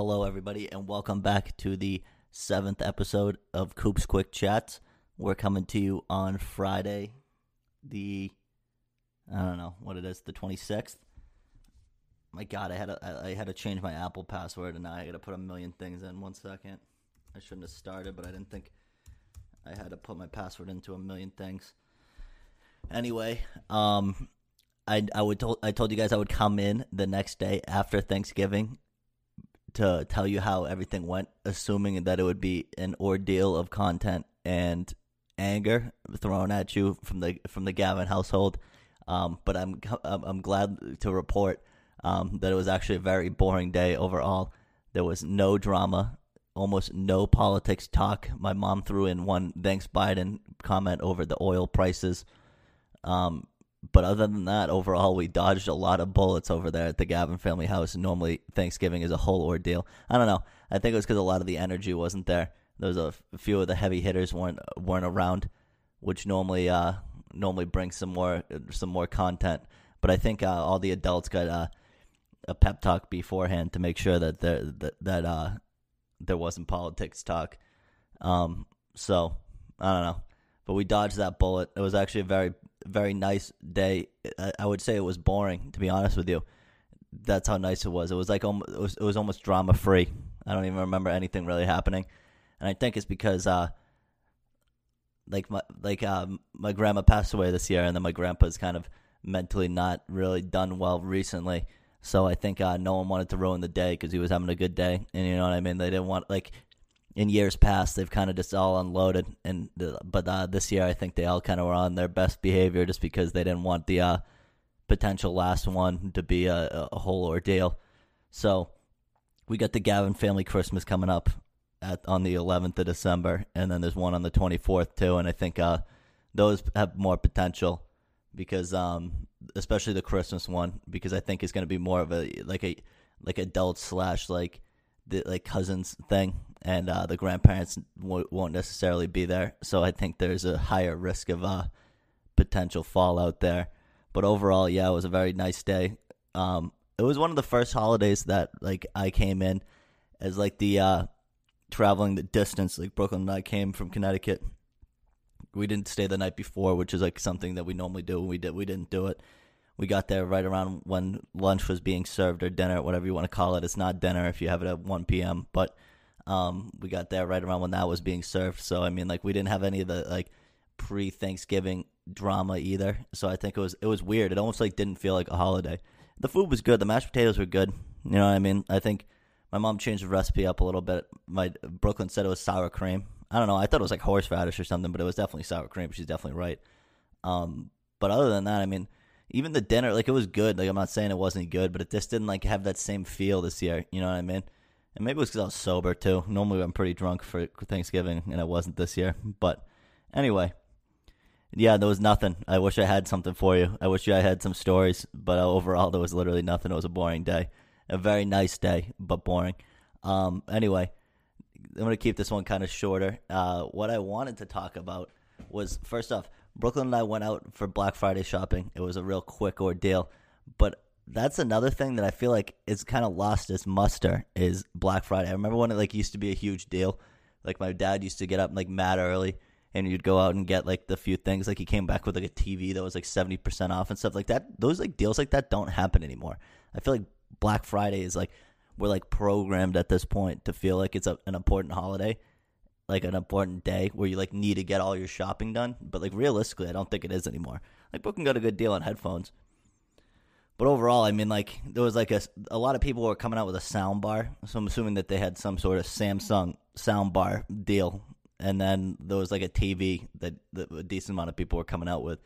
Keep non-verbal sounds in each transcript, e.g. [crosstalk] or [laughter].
hello, everybody, and welcome back to the seventh episode of Coops Quick Chats. We're coming to you on Friday, the I don't know what it is, the twenty sixth. My God, I had I had to change my Apple password, and now I got to put a million things in. One second, I shouldn't have started, but I didn't think I had to put my password into a million things. Anyway, um, I I would told I told you guys I would come in the next day after Thanksgiving to tell you how everything went, assuming that it would be an ordeal of content and anger thrown at you from the from the Gavin household. Um, but I'm I'm glad to report um, that it was actually a very boring day overall. There was no drama, almost no politics talk. My mom threw in one thanks Biden comment over the oil prices. Um, but other than that, overall, we dodged a lot of bullets over there at the Gavin family house. Normally, Thanksgiving is a whole ordeal. I don't know. I think it was because a lot of the energy wasn't there. There was a few of the heavy hitters weren't weren't around, which normally uh, normally brings some more some more content. But I think uh, all the adults got uh, a pep talk beforehand to make sure that there that, that uh, there wasn't politics talk. Um, so I don't know, but we dodged that bullet. It was actually a very very nice day. I, would say it was boring, to be honest with you. That's how nice it was. It was like it was, it was almost drama free. I don't even remember anything really happening, and I think it's because uh, like my like uh, my grandma passed away this year, and then my grandpa's kind of mentally not really done well recently. So I think uh, no one wanted to ruin the day because he was having a good day, and you know what I mean. They didn't want like in years past they've kind of just all unloaded and but uh, this year I think they all kind of were on their best behavior just because they didn't want the uh, potential last one to be a, a, whole ordeal. So we got the Gavin family Christmas coming up at on the 11th of December, and then there's one on the 24th too. And I think uh, those have more potential because um, especially the Christmas one because I think it's going to be more of a like a like adult slash like the like cousins thing and uh, the grandparents w- won't necessarily be there. So I think there's a higher risk of uh, potential fallout there. But overall, yeah, it was a very nice day. Um, it was one of the first holidays that like I came in as like the uh, traveling the distance. Like Brooklyn and I came from Connecticut. We didn't stay the night before, which is like something that we normally do. We did we didn't do it. We got there right around when lunch was being served or dinner, whatever you want to call it. It's not dinner if you have it at 1 p.m., but um, we got there right around when that was being served. So I mean, like we didn't have any of the like pre Thanksgiving drama either. So I think it was it was weird. It almost like didn't feel like a holiday. The food was good. The mashed potatoes were good. You know what I mean? I think my mom changed the recipe up a little bit. My Brooklyn said it was sour cream. I don't know. I thought it was like horseradish or something, but it was definitely sour cream. She's definitely right. Um, but other than that, I mean, even the dinner, like it was good. Like I'm not saying it wasn't good, but it just didn't like have that same feel this year. You know what I mean? and maybe it was because I was sober too. Normally, I'm pretty drunk for Thanksgiving, and I wasn't this year. [laughs] But anyway, yeah, there was nothing. I wish I had something for you. I wish I had some stories, but overall, there was literally nothing. It was a boring day, a very nice day, but boring. Um, anyway, I'm gonna keep this one kind of shorter. Uh, what I wanted to talk about was first off, Brooklyn and I went out for Black Friday shopping. It was a real quick ordeal, but that's another thing that I feel like it's kind of lost its muster is Black Friday. I remember when it like used to be a huge deal. Like my dad used to get up like mad early and you'd go out and get like the few things like he came back with like a TV that was like 70% off and stuff like that. Those like deals like that don't happen anymore. I feel like Black Friday is like we're like programmed at this point to feel like it's a, an important holiday, like an important day where you like need to get all your shopping done, but like realistically, I don't think it is anymore. Like Brooklyn got a good deal on headphones but overall, I mean, like there was like a a lot of people were coming out with a sound bar, so I'm assuming that they had some sort of Samsung sound bar deal, and then there was like a TV that, that a decent amount of people were coming out with.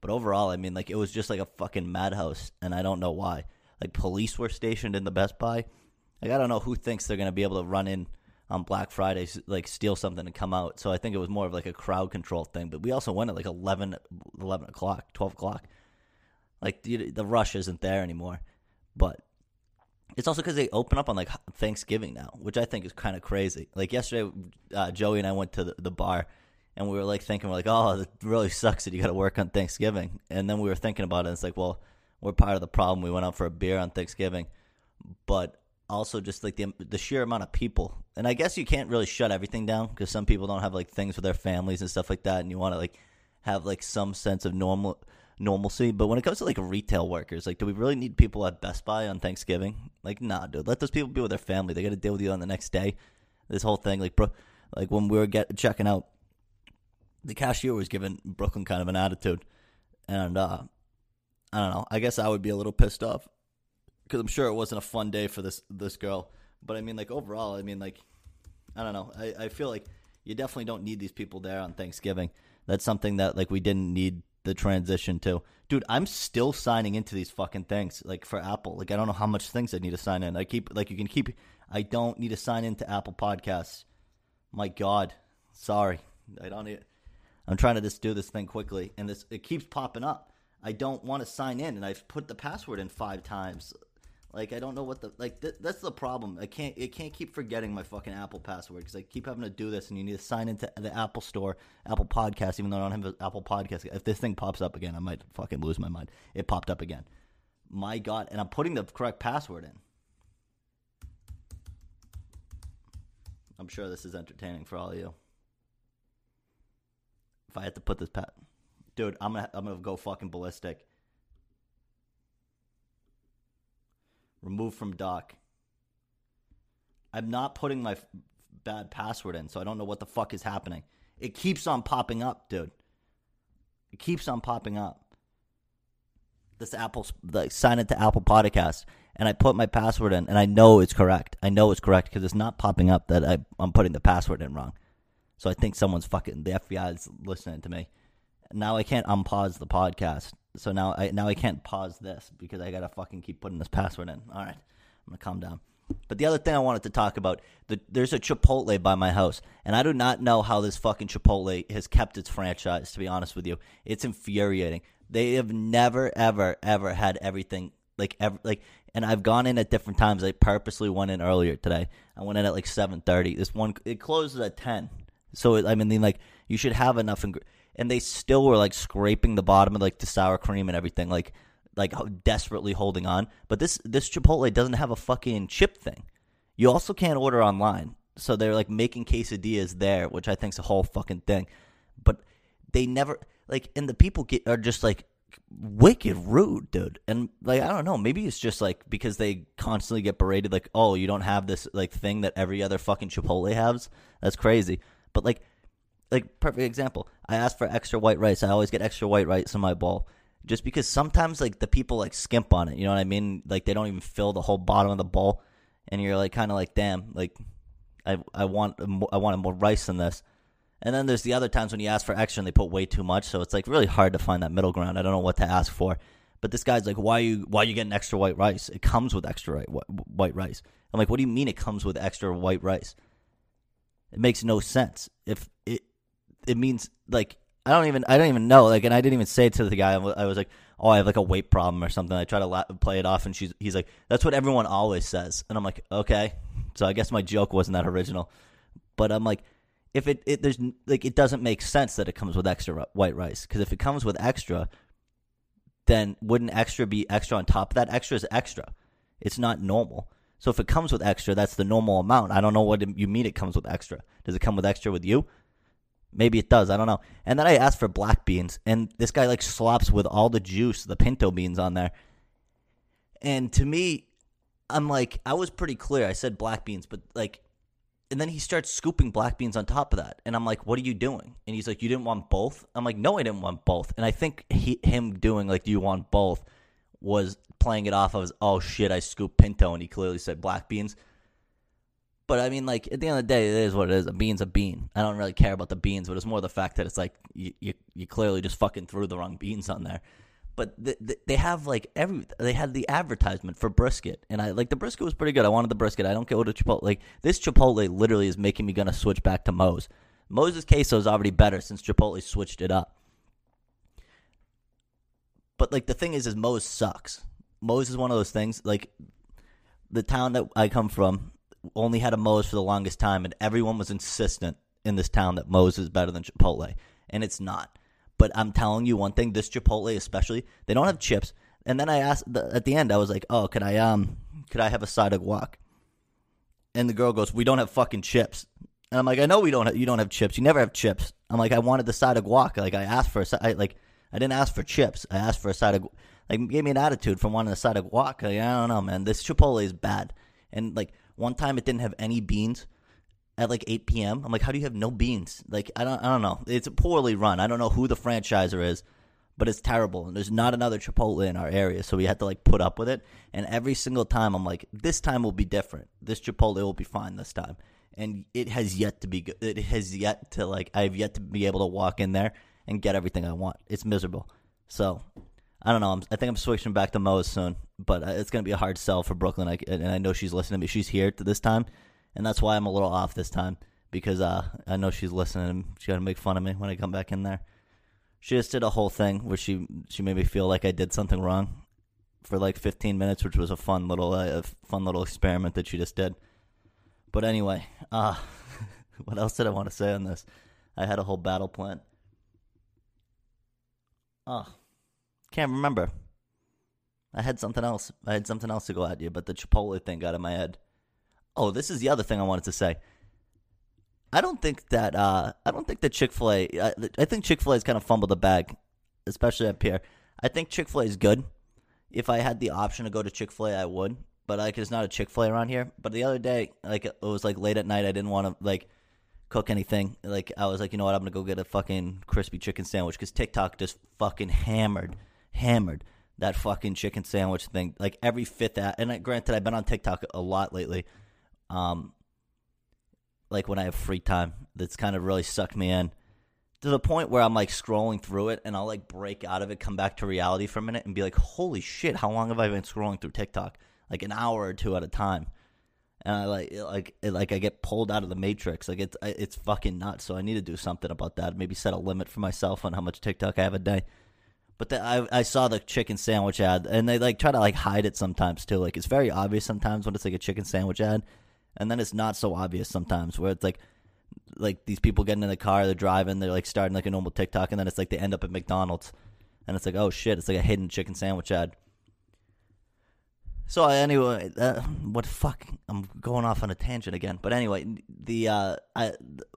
But overall, I mean, like it was just like a fucking madhouse, and I don't know why. Like police were stationed in the Best Buy. Like I don't know who thinks they're gonna be able to run in on Black Friday, like steal something and come out. So I think it was more of like a crowd control thing. But we also went at like 11, 11 o'clock, twelve o'clock. Like the, the rush isn't there anymore. But it's also because they open up on like Thanksgiving now, which I think is kind of crazy. Like yesterday, uh, Joey and I went to the, the, bar, and we were like thinking, we're like, oh, it really sucks that you got to work on Thanksgiving. And then we were thinking about it. And it's like, well, we're part of the problem. We went out for a beer on Thanksgiving, but also just like the the sheer amount of people. And I guess you can't really shut everything down because some people don't have like things with their families and stuff like that, and you want to like have like some sense of normal normalcy. But when it comes to like retail workers, like, do we really need people at Best Buy on Thanksgiving? Like, nah, dude. Let those people be with their family. They got to deal with you on the next day. This whole thing, like, bro, like when we were get checking out, the cashier was giving Brooklyn kind of an attitude, and uh I don't know. I guess I would be a little pissed off because I'm sure it wasn't a fun day for this this girl. But I mean, like overall, I mean, like I don't know. I, I feel like you definitely don't need these people there on Thanksgiving. That's something that like we didn't need the transition to. Dude, I'm still signing into these fucking things like for Apple. Like I don't know how much things I need to sign in. I keep like you can keep. I don't need to sign into Apple Podcasts. My God, sorry, I don't need. I'm trying to just do this thing quickly, and this it keeps popping up. I don't want to sign in, and I've put the password in five times. Like I don't know what the like. Th- that's the problem. I can't. It can't keep forgetting my fucking Apple password because I keep having to do this, and you need to sign into the Apple Store, Apple Podcast, even though I don't have an Apple Podcast. If this thing pops up again, I might fucking lose my mind. It popped up again. My God, and I'm putting the correct password in. I'm sure this is entertaining for all of you. If I had to put this pat, dude, I'm gonna I'm gonna go fucking ballistic. Remove from dock. I'm not putting my f- bad password in, so I don't know what the fuck is happening. It keeps on popping up, dude. It keeps on popping up. This Apple, like, sign into Apple Podcast, and I put my password in, and I know it's correct. I know it's correct because it's not popping up that I, I'm putting the password in wrong. So I think someone's fucking the FBI is listening to me. Now I can't unpause the podcast. So now I now I can't pause this because I gotta fucking keep putting this password in. All right, I'm gonna calm down. But the other thing I wanted to talk about, the, there's a Chipotle by my house, and I do not know how this fucking Chipotle has kept its franchise. To be honest with you, it's infuriating. They have never, ever, ever had everything like ever like. And I've gone in at different times. I purposely went in earlier today. I went in at like seven thirty. This one it closes at ten. So I mean, like you should have enough. And they still were like scraping the bottom of like the sour cream and everything, like like desperately holding on. But this this Chipotle doesn't have a fucking chip thing. You also can't order online, so they're like making quesadillas there, which I think's a whole fucking thing. But they never like, and the people get are just like wicked rude, dude. And like I don't know, maybe it's just like because they constantly get berated, like, oh, you don't have this like thing that every other fucking Chipotle has. That's crazy. But like like perfect example. I ask for extra white rice. I always get extra white rice in my bowl. Just because sometimes like the people like skimp on it, you know what I mean? Like they don't even fill the whole bottom of the bowl, and you're like kind of like, damn, like I I want I want more rice than this. And then there's the other times when you ask for extra and they put way too much, so it's like really hard to find that middle ground. I don't know what to ask for. But this guy's like, why are you why are you getting extra white rice? It comes with extra white rice. I'm like, what do you mean it comes with extra white rice? It makes no sense. If it it means like I don't even I don't even know like and I didn't even say it to the guy. I was like, "Oh, I have like a weight problem or something." I try to la- play it off and she's he's like, "That's what everyone always says." And I'm like, "Okay." So I guess my joke wasn't that original. But I'm like if it, it there's like it doesn't make sense that it comes with extra white rice because if it comes with extra then wouldn't extra be extra on top of that? Extra is extra. It's not normal. So if it comes with extra, that's the normal amount. I don't know what you mean it comes with extra. Does it come with extra with you? Maybe it does. I don't know. And then I asked for black beans, and this guy like slops with all the juice, the pinto beans on there. And to me, I'm like, I was pretty clear. I said black beans, but like, and then he starts scooping black beans on top of that, and I'm like, what are you doing? And he's like, you didn't want both. I'm like, no, I didn't want both. And I think he, him doing like, do you want both, was playing it off as, oh shit, I scooped pinto, and he clearly said black beans. But I mean, like at the end of the day, it is what it is. A bean's a bean. I don't really care about the beans, but it's more the fact that it's like you you, you clearly just fucking threw the wrong beans on there. But the, the, they have like every they had the advertisement for brisket, and I like the brisket was pretty good. I wanted the brisket. I don't go to Chipotle. Like this Chipotle literally is making me gonna switch back to Moe's. Moe's queso is already better since Chipotle switched it up. But like the thing is, is Moe's sucks. Moe's is one of those things. Like the town that I come from, only had a Moe's for the longest time, and everyone was insistent in this town that Moe's is better than Chipotle, and it's not. But I'm telling you one thing: this Chipotle, especially, they don't have chips. And then I asked the, at the end, I was like, "Oh, could I um, could I have a side of guac?" And the girl goes, "We don't have fucking chips." And I'm like, "I know we don't. Have, you don't have chips. You never have chips." I'm like, "I wanted the side of guac. Like I asked for a side. Like I didn't ask for chips. I asked for a side of like gave me an attitude from wanting a side of guac. Like, I don't know, man. This Chipotle is bad. And like one time, it didn't have any beans at like 8 p.m. I'm like, how do you have no beans? Like I don't I don't know. It's poorly run. I don't know who the franchiser is, but it's terrible. And there's not another Chipotle in our area, so we had to like put up with it. And every single time, I'm like, this time will be different. This Chipotle will be fine this time. And it has yet to be good. It has yet to like I have yet to be able to walk in there and get everything I want. It's miserable. So I don't know. I'm, i think I'm switching back to Moe's soon, but uh, it's going to be a hard sell for Brooklyn. I, and I know she's listening to me. She's here this time, and that's why I'm a little off this time because uh, I know she's listening. and She's going to make fun of me when I come back in there. She just did a whole thing where she she made me feel like I did something wrong for like 15 minutes, which was a fun little uh, fun little experiment that she just did. But anyway, uh, [laughs] what else did I want to say on this? I had a whole battle plan. Oh, can't remember. I had something else. I had something else to go at you, but the Chipotle thing got in my head. Oh, this is the other thing I wanted to say. I don't think that uh, I don't think that Chick Fil A. I, I, think Chick Fil A has kind of fumbled the bag, especially up here. I think Chick Fil A is good. If I had the option to go to Chick Fil A, I would. But like, there's not a Chick Fil A around here. But the other day, like it was like late at night, I didn't want to like cook anything. Like I was like, you know what, I'm gonna go get a fucking crispy chicken sandwich because TikTok just fucking hammered, hammered that fucking chicken sandwich thing. Like every fifth ad. And I, granted, I've been on TikTok a lot lately. Um, like when I have free time, that's kind of really sucked me in to the point where I'm like scrolling through it and I'll like break out of it, come back to reality for a minute, and be like, holy shit, how long have I been scrolling through TikTok? Like an hour or two at a time and I like like like I get pulled out of the matrix. Like it's it's fucking nuts. So I need to do something about that. Maybe set a limit for myself on how much TikTok I have a day. But the, I I saw the chicken sandwich ad, and they like try to like hide it sometimes too. Like it's very obvious sometimes when it's like a chicken sandwich ad, and then it's not so obvious sometimes where it's like like these people getting in the car, they're driving, they're like starting like a normal TikTok, and then it's like they end up at McDonald's, and it's like oh shit, it's like a hidden chicken sandwich ad. So anyway, uh, what fuck? I'm going off on a tangent again. But anyway, the uh, I,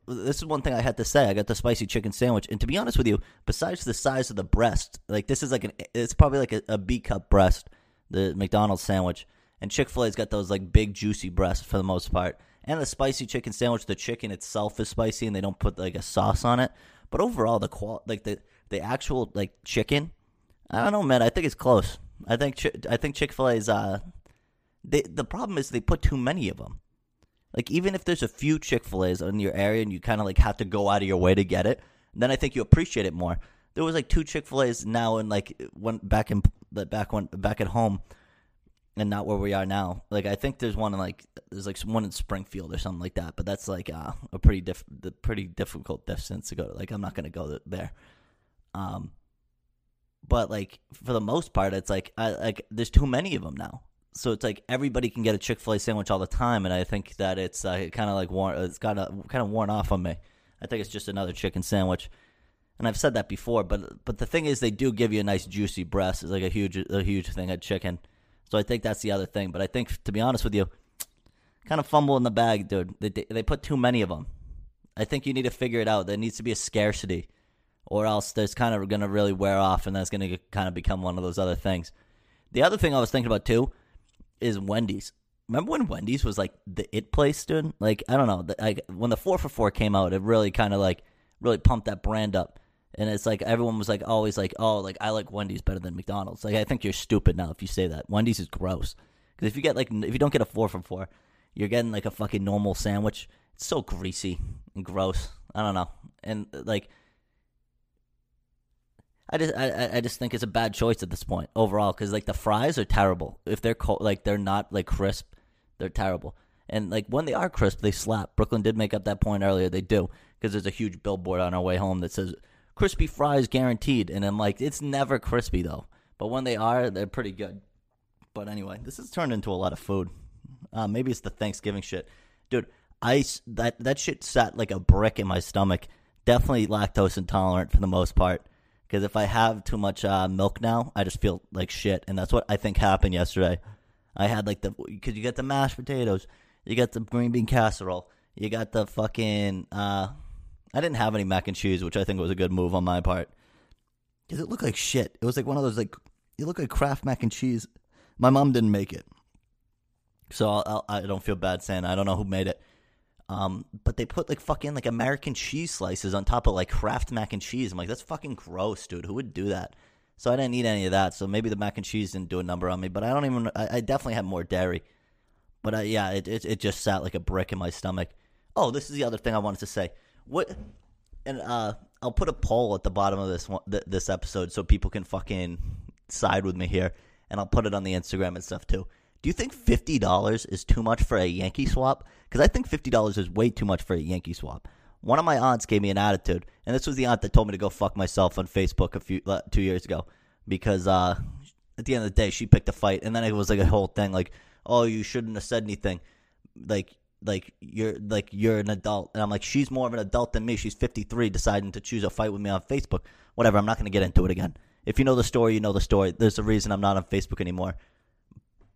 this is one thing I had to say. I got the spicy chicken sandwich, and to be honest with you, besides the size of the breast, like this is like an, it's probably like a, a B cup breast, the McDonald's sandwich, and Chick Fil A's got those like big juicy breasts for the most part, and the spicy chicken sandwich. The chicken itself is spicy, and they don't put like a sauce on it. But overall, the qual like the the actual like chicken, I don't know, man. I think it's close. I think I think Chick Fil A's. Uh, they, the problem is they put too many of them. Like even if there's a few Chick Fil A's in your area and you kind of like have to go out of your way to get it, then I think you appreciate it more. There was like two Chick Fil A's now and like one back in back when back at home, and not where we are now. Like I think there's one in like there's like one in Springfield or something like that, but that's like uh, a pretty diff the pretty difficult distance to go. To. Like I'm not gonna go there. Um, but like for the most part, it's like I like there's too many of them now. So it's like everybody can get a Chick Fil A sandwich all the time, and I think that it's uh, kind of like worn, it's kind of kind of worn off on me. I think it's just another chicken sandwich, and I've said that before. But but the thing is, they do give you a nice juicy breast. It's like a huge a huge thing of chicken. So I think that's the other thing. But I think to be honest with you, kind of fumble in the bag, dude. They they put too many of them. I think you need to figure it out. There needs to be a scarcity or else there's kind of going to really wear off, and that's going to kind of become one of those other things. The other thing I was thinking about too is Wendy's. Remember when Wendy's was like the it place, dude? Like I don't know, the, like when the four for four came out, it really kind of like really pumped that brand up. And it's like everyone was like always like, oh, like I like Wendy's better than McDonald's. Like I think you're stupid now if you say that. Wendy's is gross because if you get like if you don't get a four for four, you're getting like a fucking normal sandwich. It's so greasy and gross. I don't know, and like I just I, I just think it's a bad choice at this point overall because like the fries are terrible. If they're cold like they're not like crisp they're terrible. And like when they are crisp they slap. Brooklyn did make up that point earlier. They do because there's a huge billboard on our way home that says crispy fries guaranteed. And I'm like it's never crispy though. But when they are they're pretty good. But anyway this has turned into a lot of food. Uh, maybe it's the Thanksgiving shit. Dude ice that that shit sat like a brick in my stomach. Definitely lactose intolerant for the most part because if I have too much uh, milk now, I just feel like shit, and that's what I think happened yesterday. I had like the because you get the mashed potatoes, You got the green bean casserole. You got the fucking. Uh, I didn't have any mac and cheese, which I think was a good move on my part. Cause it looked like shit. It was like one of those like it looked like Kraft mac and cheese. My mom didn't make it, so I'll, I'll, I do not feel bad saying I don't know who made it. Um, but they put like fucking like American cheese slices on top of like Kraft mac and cheese. I'm like, that's fucking gross, dude. Who would do that? So I didn't eat any of that. So maybe the mac and cheese didn't do a number on me. But I don't even. I, I definitely had more dairy. But I, yeah, it, it it just sat like a brick in my stomach. Oh, this is the other thing I wanted to say. What? And uh, I'll put a poll at the bottom of this one, th- this episode so people can fucking side with me here, and I'll put it on the Instagram and stuff too. Do you think fifty dollars is too much for a Yankee swap? Because I think fifty dollars is way too much for a Yankee swap. One of my aunts gave me an attitude, and this was the aunt that told me to go fuck myself on Facebook a few uh, two years ago. Because uh, at the end of the day she picked a fight, and then it was like a whole thing like, oh, you shouldn't have said anything, like like you're like you're an adult. And i'm like she's more of an adult than me. She's 53 deciding to choose a fight with me on facebook. Whatever i'm not going to get into it again. If you know the story you know the story. There's a reason i'm not on facebook anymore.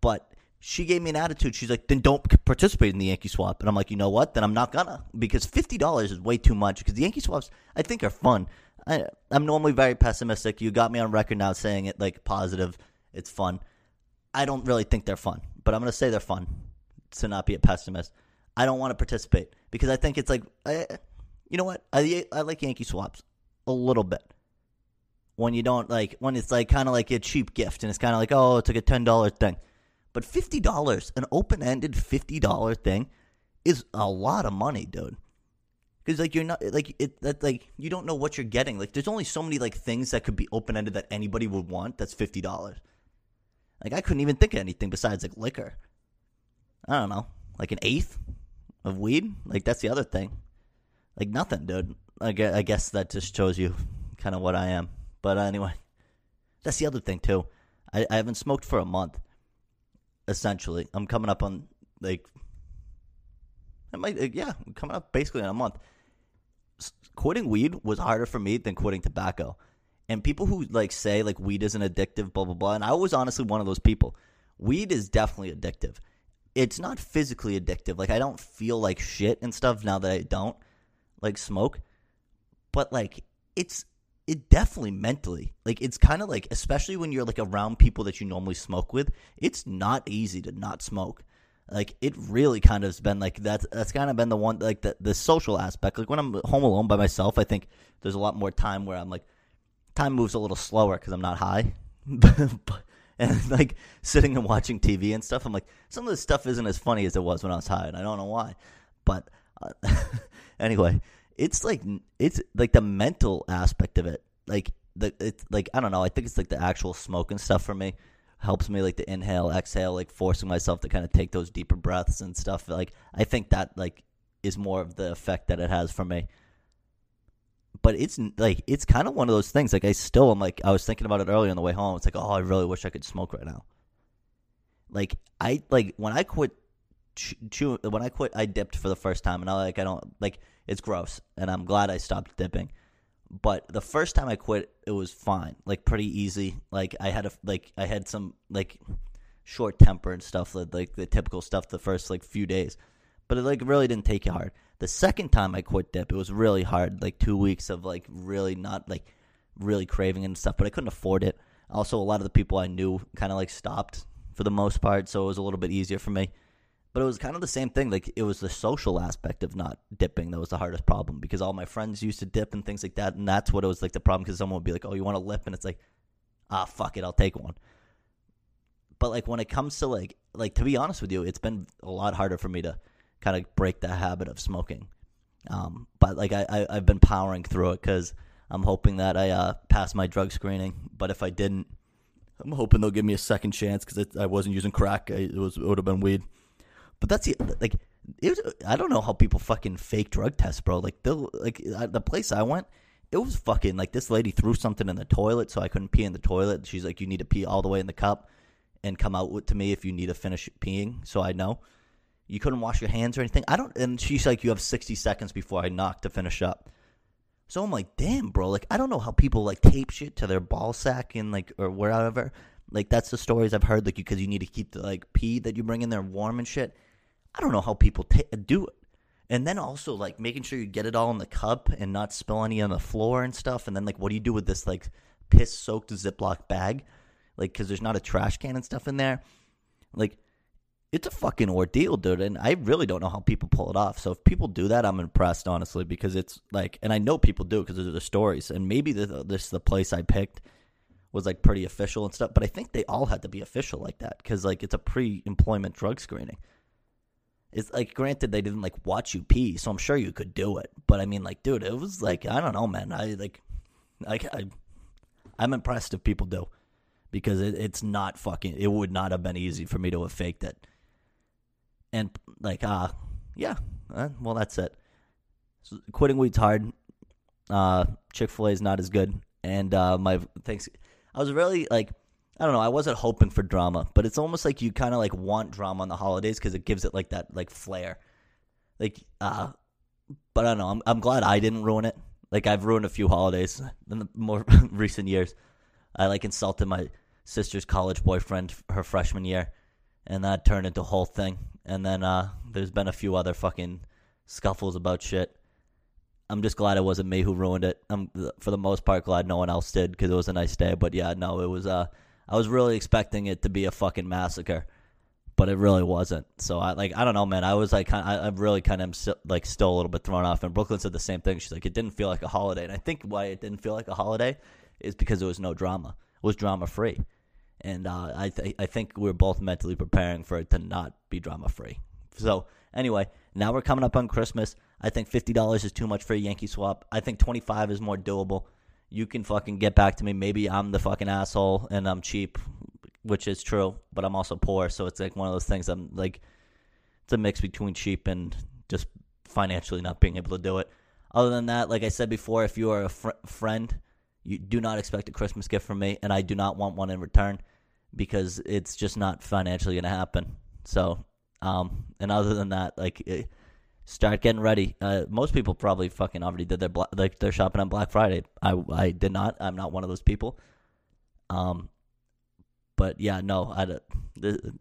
But she gave me an attitude. She's like then don't participate in the yankee swap. And i'm like you know what? Then i'm not gonna because $50 is way too much because the yankee swaps i think are fun. I, i'm normally very pessimistic. You got me on record now saying it like positive. It's fun. I don't really think they're fun but i'm to say they're fun to not be a pessimist. I don't want to participate because I think it's like, I, you know what? I I like Yankee swaps a little bit. When you don't like, when it's like kind of like a cheap gift, and it's kind of like, oh, it's like a ten dollar thing, but fifty dollars, an open ended fifty dollar thing, is a lot of money, dude. Because like you're not like it that like you don't know what you're getting. Like there's only so many like things that could be open ended that anybody would want. That's fifty dollars. Like I couldn't even think of anything besides like liquor. I don't know, like an eighth of weed. Like that's the other thing. Like nothing, dude. I guess, I guess that just shows you kind of what I am. But anyway, that's the other thing too. I, I haven't smoked for a month. Essentially, I'm coming up on like, I might uh, yeah, I'm coming up basically in a month. Quitting weed was harder for me than quitting tobacco. And people who like say like weed isn't addictive, blah blah blah. And I was honestly one of those people. Weed is definitely addictive it's not physically addictive. Like I don't feel like shit and stuff now that I don't like smoke. But like it's it definitely mentally like it's kind of like especially when you're like around people that you normally smoke with it's not easy to not smoke like it really kind of has been like that's that's kind of been the one like the, the social aspect like when i'm home alone by myself i think there's a lot more time where i'm like time moves a little slower because i'm not high [laughs] and like sitting and watching TV and stuff. I'm like, some of this stuff isn't as funny as it was when I was high, and I don't know why. But uh, [laughs] anyway, it's like it's like the mental aspect of it. Like the it's like I don't know. I think it's like the actual smoking stuff for me helps me like the inhale, exhale, like forcing myself to kind of take those deeper breaths and stuff. Like I think that like is more of the effect that it has for me but it's like it's kind of one of those things. Like I still am like I was thinking about it earlier on the way home. It's like oh, I really wish I could smoke right now. Like I like when I quit chew when I quit I dipped for the first time and I like I don't like it's gross and I'm glad I stopped dipping. But the first time I quit it was fine. Like pretty easy. Like I had a like I had some like short temper and stuff like, the typical stuff the first like few days. But it like really didn't take it hard. The second time I quit dip, it was really hard. Like two weeks of like really not like really craving and stuff, but I couldn't afford it. Also, a lot of the people I knew kind of like stopped for the most part, so it was a little bit easier for me. But it was kind of the same thing. Like it was the social aspect of not dipping that was the hardest problem because all my friends used to dip and things like that, and that's what it was like the problem because someone would be like, "Oh, you want a lip?" and it's like, "Ah, fuck it, I'll take one." But like when it comes to like like to be honest with you, it's been a lot harder for me to kind of break the habit of smoking. Um, but like I, I have been powering through it because I'm hoping that I uh, pass my drug screening. But if I didn't, I'm hoping they'll give me a second chance because I wasn't using crack. it was it would have been weed. But that's the like it was. I don't know how people fucking fake drug tests, bro. Like they like the place I went, it was fucking like this lady threw something in the toilet, so I couldn't pee in the toilet. She's like, you need to pee all the way in the cup and come out to me if you need to finish peeing, so I know. You couldn't wash your hands or anything. I don't. And she's like, you have 60 seconds before I knock to finish up. So I'm like, damn, bro. Like, I don't know how people like tape shit to their ball sack and like or wherever. Like, that's the stories I've heard. Like, because you need to keep the like pee that you bring in there warm and shit. I don't know how people ta do it. And then also like making sure you get it all in the cup and not spill any on the floor and stuff. And then like, what do you do with this like piss soaked Ziploc bag? Like, because there's not a trash can and stuff in there. Like, it's a fucking ordeal, dude. And I really don't know how people pull it off. So if people do that, I'm impressed, honestly, because it's like, and I know people do because of the stories. And maybe the, this the place I picked was like pretty official and stuff. But I think they all had to be official like that because like it's a pre-employment drug screening. It's like granted they didn't like watch you pee, so I'm sure you could do it. But I mean, like, dude, it was like I don't know, man. I like, like I, I'm impressed if people do because it, it's not fucking. It would not have been easy for me to have faked it. And like, uh, yeah, uh, well, that's it. So, quitting weed's hard. Uh, Chick Fil A is not as good, and uh, my thanks. I was really like I don't know. I wasn't hoping for drama, but it's almost like you kind of like want drama on the holidays because it gives it like that like flair. Like, uh, but I don't know. I'm I'm glad I didn't ruin it. Like I've ruined a few holidays in the [laughs] more [laughs] recent years. I like insulted my sister's college boyfriend her freshman year, and that turned into a whole thing. And then uh, there's been a few other fucking scuffles about shit. I'm just glad it wasn't me who ruined it. I'm for the most part glad no one else did because it was a nice day. But yeah, no, it was uh I was really expecting it to be a fucking massacre, but it really wasn't. So I like I don't know, man. I was like I, I'm really kind of like still a little bit thrown off. And Brooklyn said the same thing. She's like, it didn't feel like a holiday, and I think why it didn't feel like a holiday is because there was no drama. It was drama free, and uh, I th- I think we are both mentally preparing for it to not be drama free. So anyway, now we're coming up on Christmas. I think fifty dollars is too much for a Yankee swap. I think twenty five is more doable you can fucking get back to me. Maybe I'm the fucking asshole and I'm cheap, which is true, but I'm also poor. So it's like one of those things. I'm like, it's a mix between cheap and just financially not being able to do it. Other than that, like I said before, if you are a fr- friend, you do not expect a Christmas gift from me, and I do not want one in return because it's just not financially going to happen. So, um, and other than that, like. It, start getting ready. Uh, most people probably fucking already did their bla- like they're shopping on Black Friday. I I did not. I'm not one of those people. Um, but yeah, no, I the,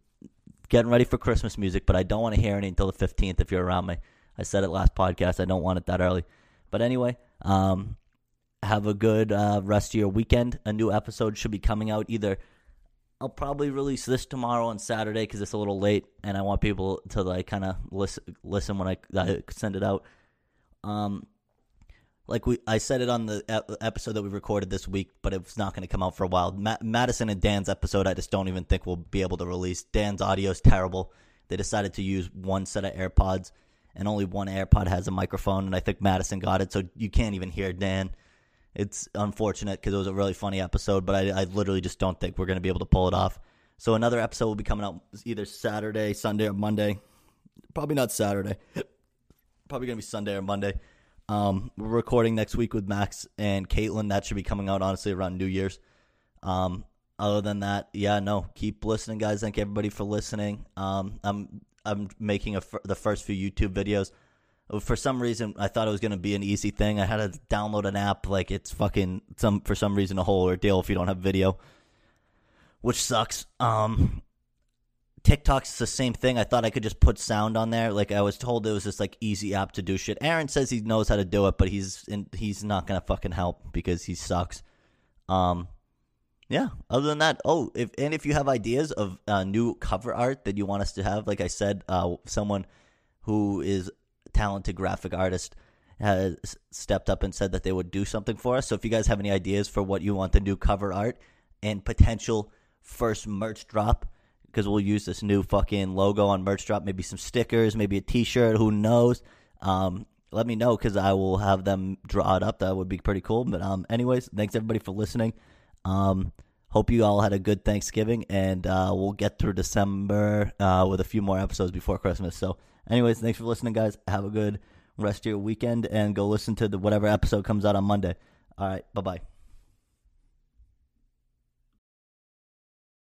getting ready for Christmas music, but I don't want to hear any until the 15th. If you're around me, I said it last podcast. I don't want it that early. But anyway, um, have a good uh, rest of your weekend. A new episode should be coming out either I'll probably release this tomorrow on Saturday because it's a little late, and I want people to like kind of listen listen when I, I, send it out. Um, like we, I said it on the episode that we recorded this week, but it's not going to come out for a while. Ma- Madison and Dan's episode, I just don't even think we'll be able to release. Dan's audio is terrible. They decided to use one set of AirPods, and only one AirPod has a microphone, and I think Madison got it, so you can't even hear Dan. It's unfortunate because it was a really funny episode, but I, I literally just don't think we're going to be able to pull it off. So another episode will be coming out either Saturday, Sunday, or Monday. Probably not Saturday. Probably going to be Sunday or Monday. Um, we're recording next week with Max and Caitlin. That should be coming out honestly around New Year's. Um, other than that, yeah, no, keep listening, guys. Thank everybody for listening. Um, I'm I'm making a, the first few YouTube videos for some reason I thought it was going to be an easy thing. I had to download an app like it's fucking some for some reason a whole ordeal if you don't have video, which sucks. Um, TikTok's the same thing. I thought I could just put sound on there. Like I was told it was this like easy app to do shit. Aaron says he knows how to do it, but he's in, he's not gonna fucking help because he sucks. Um, yeah. Other than that, oh, if and if you have ideas of uh, new cover art that you want us to have, like I said, uh, someone who is talented graphic artist has stepped up and said that they would do something for us. So if you guys have any ideas for what you want the new cover art and potential first merch drop, because we'll use this new fucking logo on merch drop, maybe some stickers, maybe a T-shirt, who knows? Um, let me know because I will have them draw it up. That would be pretty cool. But um, anyways, thanks everybody for listening. Um, hope you all had a good Thanksgiving, and uh, we'll get through December uh, with a few more episodes before Christmas. So Anyways, thanks for listening, guys. Have a good rest of your weekend and go listen to the whatever episode comes out on Monday. All right, bye bye.